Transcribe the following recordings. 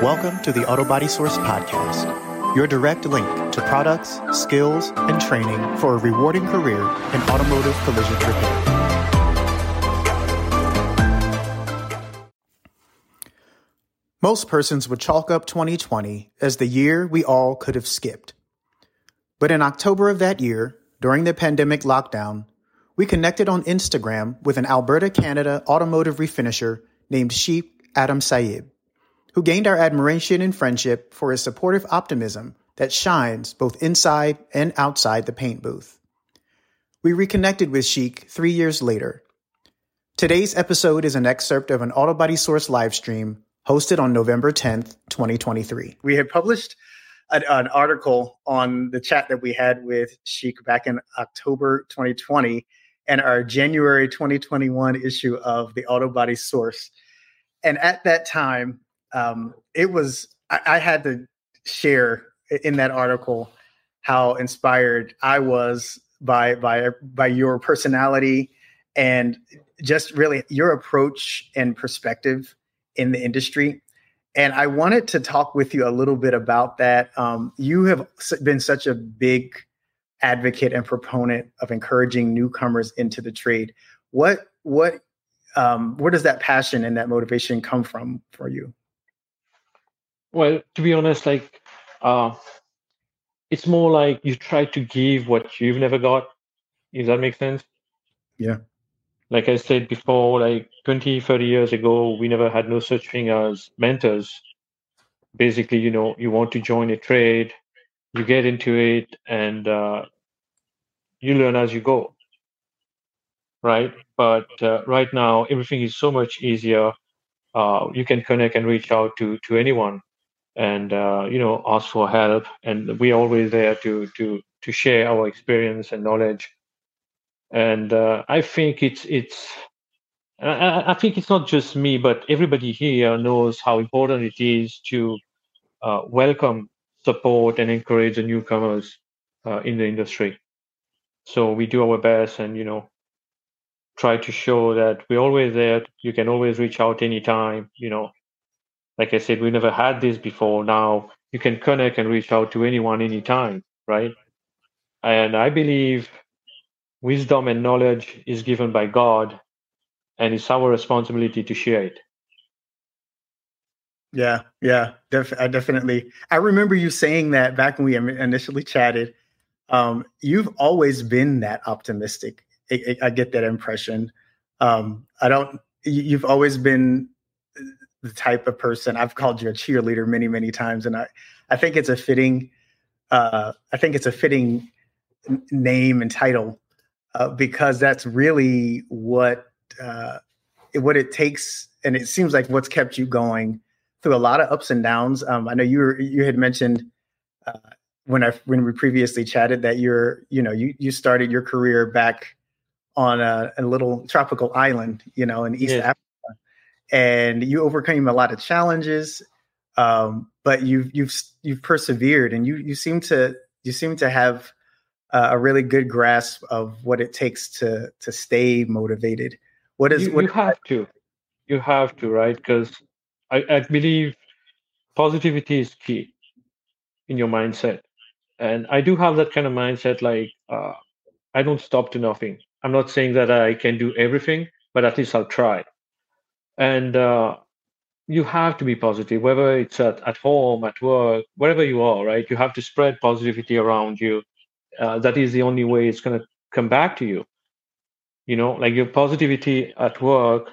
Welcome to the Auto Body Source Podcast, your direct link to products, skills, and training for a rewarding career in automotive collision repair. Most persons would chalk up 2020 as the year we all could have skipped. But in October of that year, during the pandemic lockdown, we connected on Instagram with an Alberta, Canada automotive refinisher named Sheikh Adam Saib who gained our admiration and friendship for his supportive optimism that shines both inside and outside the paint booth. We reconnected with Sheik three years later. Today's episode is an excerpt of an Autobody Source live stream hosted on November 10th, 2023. We had published an, an, article on the chat that we had with Sheik back in October 2020 and our January 2021 issue of the Autobody Source. And at that time, um, it was I, I had to share in that article how inspired I was by by by your personality and just really your approach and perspective in the industry. And I wanted to talk with you a little bit about that. Um, you have been such a big advocate and proponent of encouraging newcomers into the trade. What what um, where does that passion and that motivation come from for you? Well, to be honest, like uh, it's more like you try to give what you've never got. Does that make sense? Yeah. Like I said before, like 20, 30 years ago, we never had no such thing as mentors. Basically, you know, you want to join a trade, you get into it, and uh, you learn as you go. Right. But uh, right now, everything is so much easier. Uh, you can connect and reach out to to anyone and uh, you know ask for help. And we're always there to to to share our experience and knowledge. And uh, i think it's it's I, I, think it's not just me but everybody here knows how important it is to uh, welcome support and encourage the newcomers uh, in the industry. So we do our best and you know try to show that we're always there. You can always reach out anytime you know like I said, we never had this before. Now you can connect and reach out to anyone anytime, right? And I believe wisdom and knowledge is given by God, and it's our responsibility to share it. Yeah, yeah, def- I definitely. I remember you saying that back when we initially chatted. Um, you've always been that optimistic. I, I, I get that impression. Um, I don't. You've always been the type of person I've called you a cheerleader many, many times, and I, I think it's a fitting, uh, I think it's a fitting name and title uh, because that's really what uh, what it takes, and it seems like what's kept you going through a lot of ups and downs. Um, I know you were, you had mentioned uh, when I when we previously chatted that you're you know you you started your career back on a, a little tropical island, you know, in East yeah. Africa and you overcame a lot of challenges um, but you've you've you've persevered and you you seem to you seem to have uh, a really good grasp of what it takes to to stay motivated. What is you, what you have to. You have to right? Because I, I believe positivity is key in your mindset. And i do have that kind of mindset like uh, i don't stop to nothing. I'm not saying that i can do everything but at least i'll try and uh, you have to be positive whether it's at, at home at work wherever you are right? You have to spread positivity around you. Uh, that is the only way it's going to come back to you. You know like your positivity at work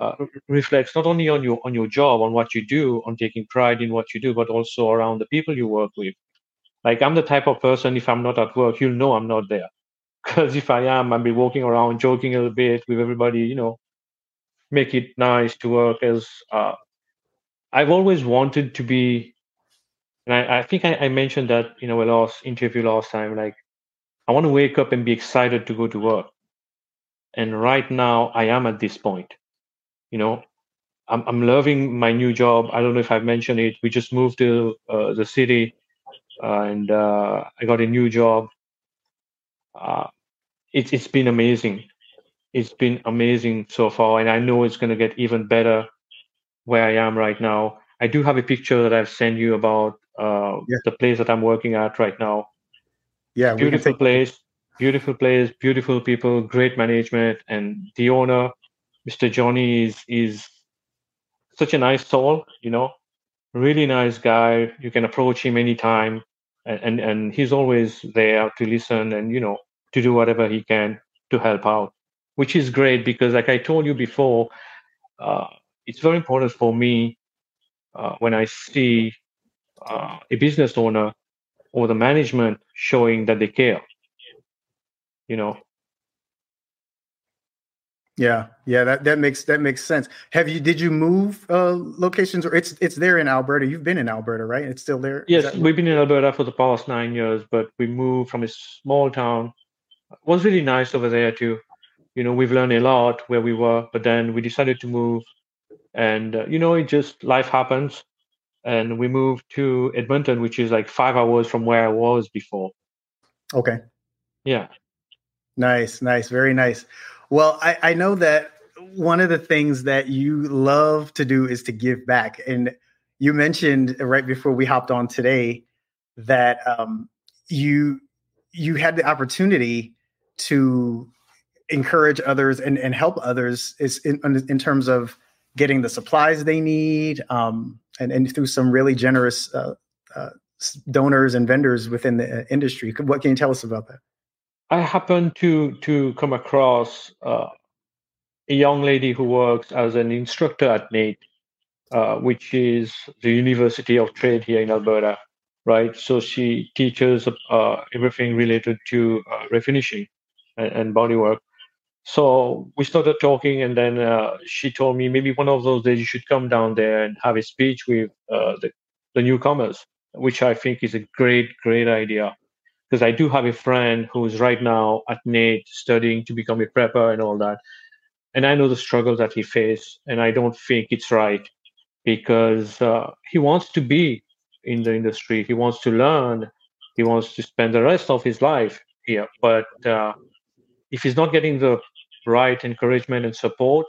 uh, reflects not only on your on your job on what you do on taking pride in what you do but also around the people you work with. Like i'm the type of person if i'm not at work you'll know i'm not there. Because if i am i'll be walking around joking a little bit with everybody you know make it nice to work as uh, I've always wanted to be, and I, I think I, I, mentioned that you in our last interview last time. Like, I want to wake up and be excited to go to work. And right now, I am at this point. You know, I'm I'm loving my new job. I don't know if I've mentioned it. We just moved to uh, the city, uh, and uh, I got a new job. Uh, it's it's been amazing it's been amazing so far, and I know it's going to get even better where I am right now. I do have a picture that I've sent you about uh, yeah. the place that I'm working at right now. Yeah, beautiful take- place, beautiful place, beautiful people, great management, and the owner, Mr. Johnny, is is such a nice soul. You know, really nice guy. You can approach him anytime, and and, and he's always there to listen and you know to do whatever he can to help out, which is great because, like I told you before, uh, it's very important for me uh, when I see uh, a business owner or the management showing that they care. You know. Yeah, yeah, that, that makes that makes sense. Have you did you move uh, locations or it's it's there in Alberta? You've been in Alberta, right? It's still there. Yes, we've been in Alberta for the past nine years, but we moved from a small town. It was really nice over there too. You know, we've learned a lot where we were, but then we decided to move, and uh, you know, it just life happens and we moved to Edmonton, which is like five hours from where I was before. Okay. Yeah. Nice, nice, very nice. Well, I, I know that one of the things that you love to do is to give back. And you mentioned right before we hopped on today that um, you you had the opportunity to encourage others and, and help others is in, in terms of getting the supplies they need, um, and, and through some really generous uh, uh, donors and vendors within the uh, industry. What can you tell us about that? I happened to to come across uh, a young lady who works as an instructor at NAIT, uh, which is the University of Trade here in Alberta, right? So she teaches uh, everything related to refinishing and, and bodywork. So we started talking, and then uh, she told me maybe one of those days you should come down there and have a speech with uh, the, the newcomers, which I think is a great, great idea. Because I do have a friend who's right now at NAIT studying to become a prepper and all that. And I know the struggles that he faced, and I don't think it's right because uh, he wants to be in the industry, he wants to learn, he wants to spend the rest of his life here. But uh, if he's not getting the right encouragement and support,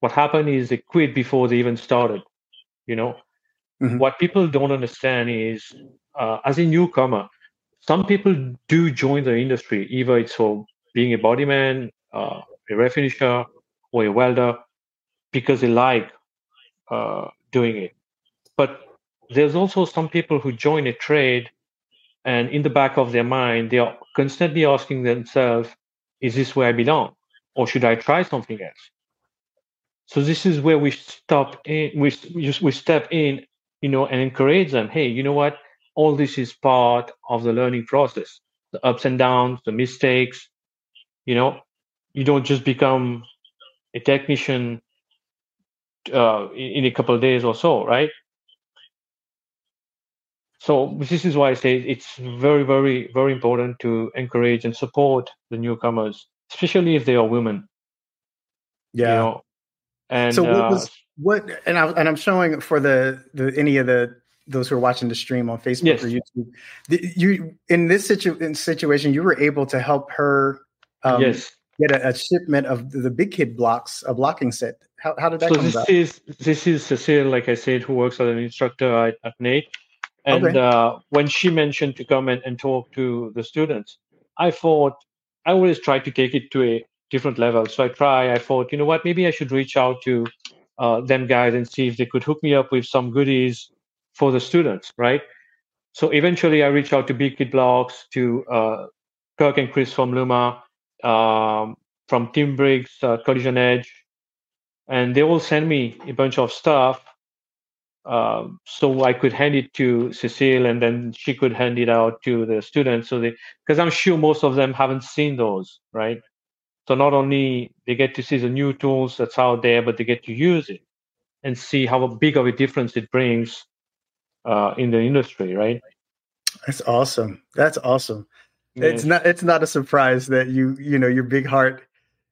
what happened is they quit before they even started. You know, mm-hmm. what people don't understand is, uh, as a newcomer, some people do join the industry, either it's for being a bodyman, uh, a refinisher, or a welder, because they like uh, doing it. But there's also some people who join a trade, and in the back of their mind, they are constantly asking themselves, "Is this where I belong?" Or should I try something else? So this is where we stop in, we we step in, you know, and encourage them. Hey, you know what? All this is part of the learning process. The ups and downs, the mistakes. You know, you don't just become a technician uh, in, in a couple of days or so, right? So this is why I say it's very, very, very important to encourage and support the newcomers especially if they are women. Yeah. You know? And so what uh, was what and I and I'm showing for the the any of the those who are watching the stream on Facebook yes. or YouTube. The, you in this situ, in situation, you were able to help her. Um, yes. Get a, a, shipment of the big kid blocks, a blocking set. How, how did that so come this about? is this is Cecile, like I said, who works as an instructor at, at NAIT. And okay. uh, when she mentioned to come and, and talk to the students, I thought I always try to take it to a different level. So I try, I thought, you know what, maybe I should reach out to uh, them guys and see if they could hook me up with some goodies for the students, right? So eventually I reached out to Big Kid Blocks, to uh, Kirk and Chris from Luma, um, from Tim Briggs, uh, Collision Edge, and they all sent me a bunch of stuff um, so I could hand it to Cecile, and then she could hand it out to the students. So they, because I'm sure most of them haven't seen those, right? So not only they get to see the new tools that's out there, but they get to use it and see how big of a difference it brings uh, in the industry, right? That's awesome. That's awesome. It's not. It's not a surprise that you, you know, your big heart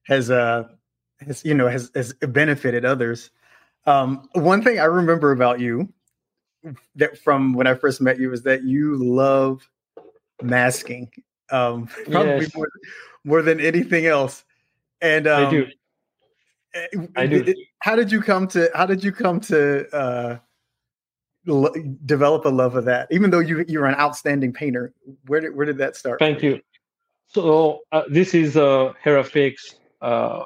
has, uh, has, you know, has has benefited others um, one thing I remember about you that from when I first met you is that you love masking, um, probably yes. more, more than anything else. And um, I do. Eh, I do. How did you come to? How did you come to uh, develop a love of that? Even though you you're an outstanding painter, where did where did that start? Thank you. So uh, this is a Herafix uh,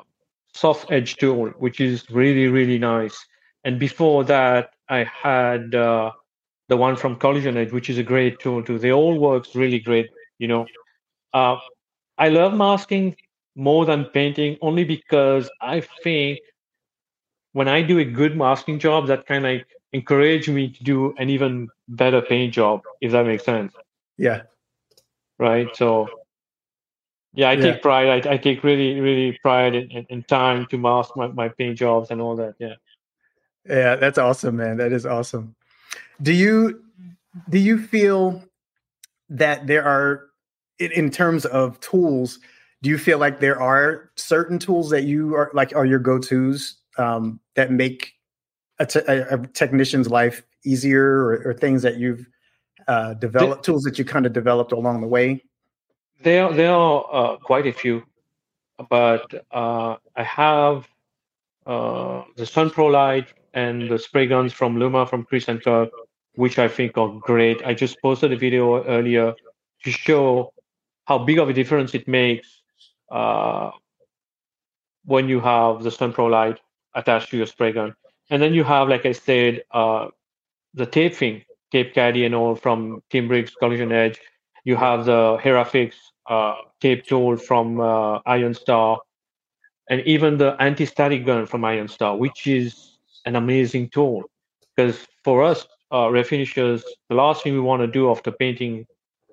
soft edge tool, which is really really nice. And before that, I had uh, the one from Collision Edge, which is a great tool too. They all works really great. You know, uh, I love masking more than painting only because I think when I do a good masking job, that kind of encourage me to do an even better paint job, if that makes sense. Yeah. Right. So, yeah, I Yeah. take pride. I, I take really, really pride in, in, in time to mask my, my paint jobs and all that. Yeah. Yeah, that's awesome, man. That is awesome. Do you do you feel that there are in, in terms of tools, do you feel like there are certain tools that you are like are your go-tos um, that make a, te- a, a technician's life easier or, or things that you've uh, developed tools that you kind of developed along the way? There, there are uh, quite a few, but uh, I have uh, the Sun Pro Light and the spray guns from Luma from Chris and Kirk, which I think are great. I just posted a video earlier to show how big of a difference it makes uh, when you have the Sun Pro Light attached to your spray gun. And then you have, like I said, uh, the tape thing, tape caddy and all from Tim Briggs Collision Edge. You have the Herafix uh, tape tool from uh, Iron Star, and even the anti-static gun from Iron Star, which is an amazing tool. Because for us uh, refinishers, the last thing we want to do after painting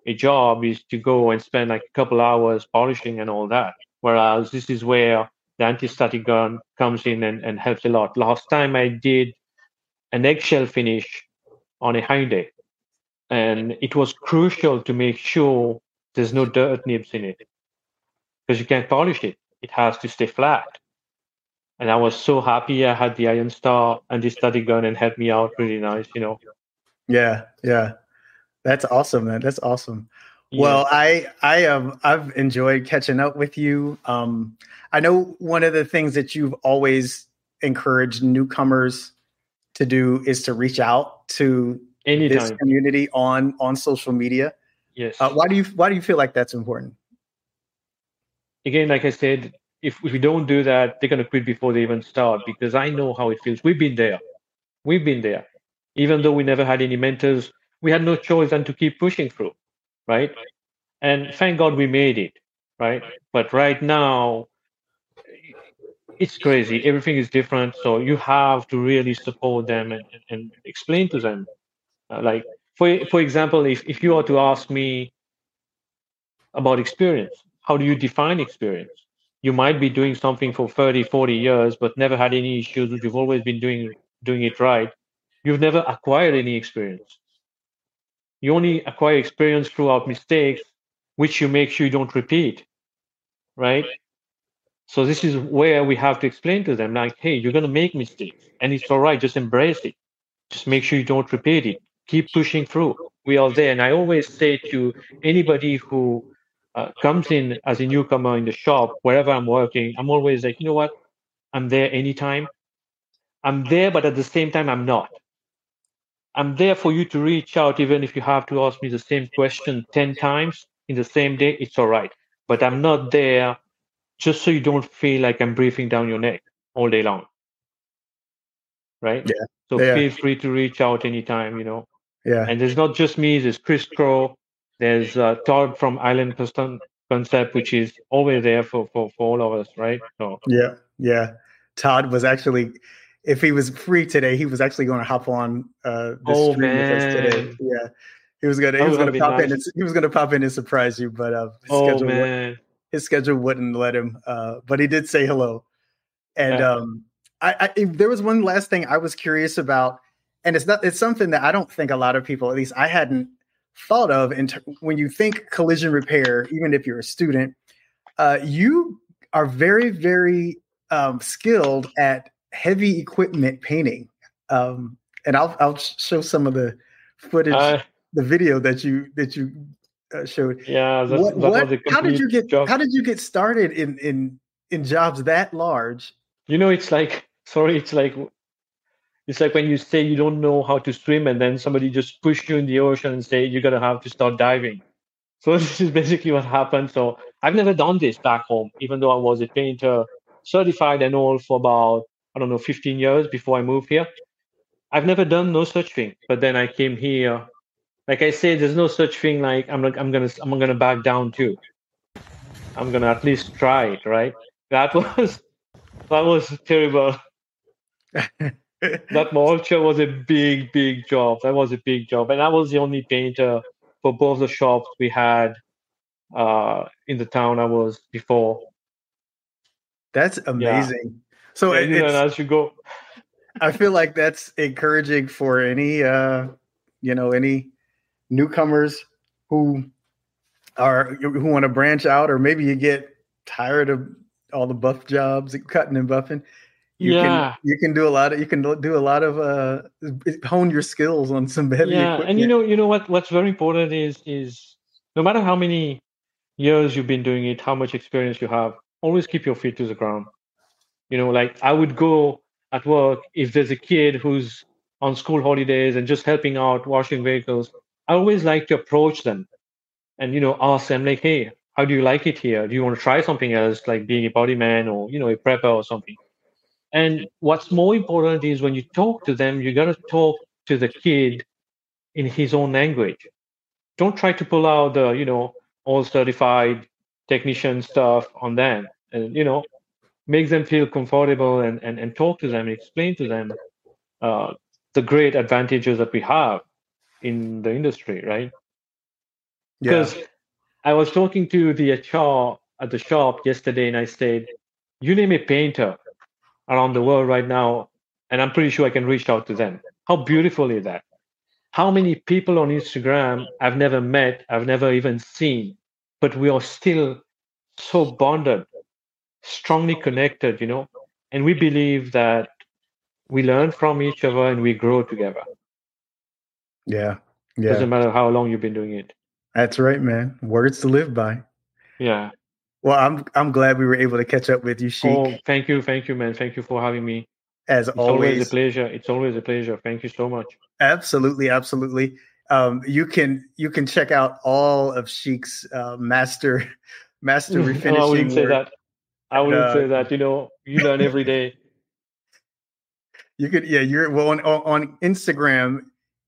a job is to go and spend like a couple hours polishing and all that. Whereas this is where the anti-static gun comes in and, and helps a lot. Last time I did an eggshell finish on a Hyundai, and it was crucial to make sure there's no dirt nibs in it because you can't polish it. It has to stay flat. And I was so happy I had the Iron Star anti-static gun and helped me out really nice, you know. Yeah, yeah. That's awesome, man. That's awesome. Well, I I um I've enjoyed catching up with you. Um, I know one of the things that you've always encouraged newcomers to do is to reach out to this community on on social media. Yes. Uh, why do you why do you feel like that's important? again, like I said, if, if we don't do that, they're going to quit before they even start because I know how it feels. We've been there. We've been there. Even though we never had any mentors, we had no choice than to keep pushing through, right? And thank God we made it, right? But right now, it's crazy. Everything is different. So you have to really support them and, and, and explain to them. Uh, like, for, for example, if, if you are to ask me about experience, how do you define experience? You might be doing something for 30, 40 years, but never had any issues. You've always been doing doing it right. You've never acquired any experience. You only acquire experience throughout mistakes, which you make sure you don't repeat. Right? So this is where we have to explain to them, like, hey, you're gonna make mistakes, and it's all right. Just embrace it. Just make sure you don't repeat it. Keep pushing through. We are there. And I always say to anybody who uh, comes in as a newcomer in the shop, wherever I'm working, I'm always like, you know what? I'm there anytime. I'm there, but at the same time, I'm not. I'm there for you to reach out, even if you have to ask me the same question 10 times in the same day, it's all right. But I'm not there just so you don't feel like I'm breathing down your neck all day long. Right? Yeah. So Yeah. feel free to reach out anytime, you know. Yeah, And there's not just me, there's Chris Crow, there's uh, Todd from Island Concept, which is always there for, for, for all of us, right? So yeah, yeah. Todd was actually, if he was free today, he was actually going to hop on uh, the Oh, stream with us today. man. Yeah, he was gonna he was gonna be pop in. And, he was gonna pop in and surprise you, but uh, his oh schedule man. his schedule wouldn't let him. Uh, but he did say hello. And Yeah. um, I, I there was one last thing I was curious about, and it's not it's something that I don't think a lot of people, at least I hadn't thought of. In ter- when you think collision repair, even if you're a student, uh, you are very very um, skilled at heavy equipment painting. Um, and I'll I'll show some of the footage, Uh, the video that you that you uh, showed yeah, that's, what, that what- was a how did you get job. how did you get started in in in jobs that large you know, it's like sorry, it's like it's like when you say you don't know how to swim and then somebody just push you in the ocean and say you're gonna have to start diving. So this is basically what happened. So I've never done this back home, even though I was a painter, certified and all for about I don't know 15 years before I moved here. I've never done no such thing. But then I came here. Like I said, there's no such thing like I'm like I'm gonna I'm gonna back down too. I'm gonna at least try it, right? That was that was terrible. that mulcher was a big, big job. That was a big job, and I was the only painter for both the shops we had uh, in the town I was before. That's amazing. Yeah. So and, as you go, I feel like that's encouraging for any, uh, you know, any newcomers who are who want to branch out, or maybe you get tired of all the buff jobs, and cutting and buffing you yeah. can you can do a lot of you can do a lot of uh hone your skills on some heavy yeah equipment. and you know you know what what's very important is is no matter how many years you've been doing it how much experience you have always keep your feet to the ground you know like i would go at work if there's a kid who's on school holidays and just helping out washing vehicles i always like to approach them and you know ask them like hey how do you like it here do you want to try something else like being a body man or you know a prepper or something and what's more important is when you talk to them, you got to talk to the kid in his own language. Don't try to pull out the, you know, all certified technician stuff on them. And, you know, make them feel comfortable and, and, and talk to them, explain to them uh, the great advantages that we have in the industry, right? Because yeah. I was talking to the HR at the shop yesterday and I said, you name a painter around the world right now, and I'm pretty sure I can reach out to them. How beautiful is that? How many people on Instagram I've never met, I've never even seen, but we are still so bonded, strongly connected, you know, and we believe that we learn from each other and we grow together. Yeah. Yeah. Doesn't matter how long you've been doing it. That's right, man. Words to live by. Yeah. Well, I'm I'm glad we were able to catch up with you, Sheik. Oh, thank you, thank you, man. Thank you for having me. As it's always, always a pleasure. It's always a pleasure. Thank you so much. Absolutely, absolutely. Um, you can you can check out all of Sheik's uh, master master refinishing. no, I wouldn't say that. I wouldn't uh, say that. You know, you learn every day. You could, yeah. You're well on on Instagram.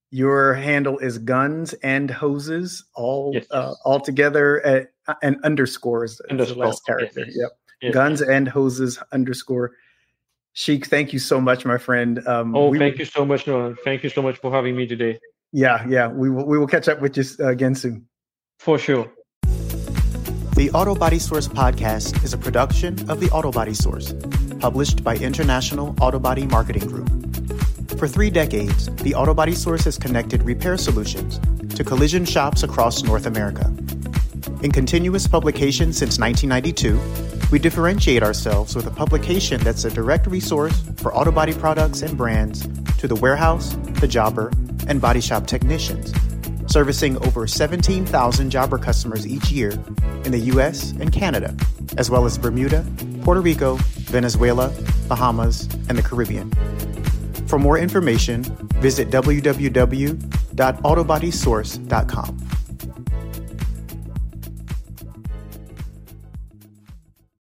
Your handle is guns and hoses, all yes. uh, all together at and underscores underscore. the last character. Yes. Yep. Yes. Guns and hoses underscore. Sheik, thank you so much, my friend. Um, oh, thank will, you so much, Nolan. Thank you so much for having me today. Yeah, yeah. We will, we will catch up with you uh, again soon. For sure. The Auto Body Source podcast is a production of the Auto Body Source, published by International Auto Body Marketing Group. For three decades, the Auto Body Source has connected repair solutions to collision shops across North America. In continuous publication since 1992, we differentiate ourselves with a publication that's a direct resource for auto body products and brands to the warehouse, the jobber, and body shop technicians, servicing over 17,000 jobber customers each year in the US and Canada, as well as Bermuda, Puerto Rico, Venezuela, Bahamas, and the Caribbean. For more information, visit www.autobodysource.com.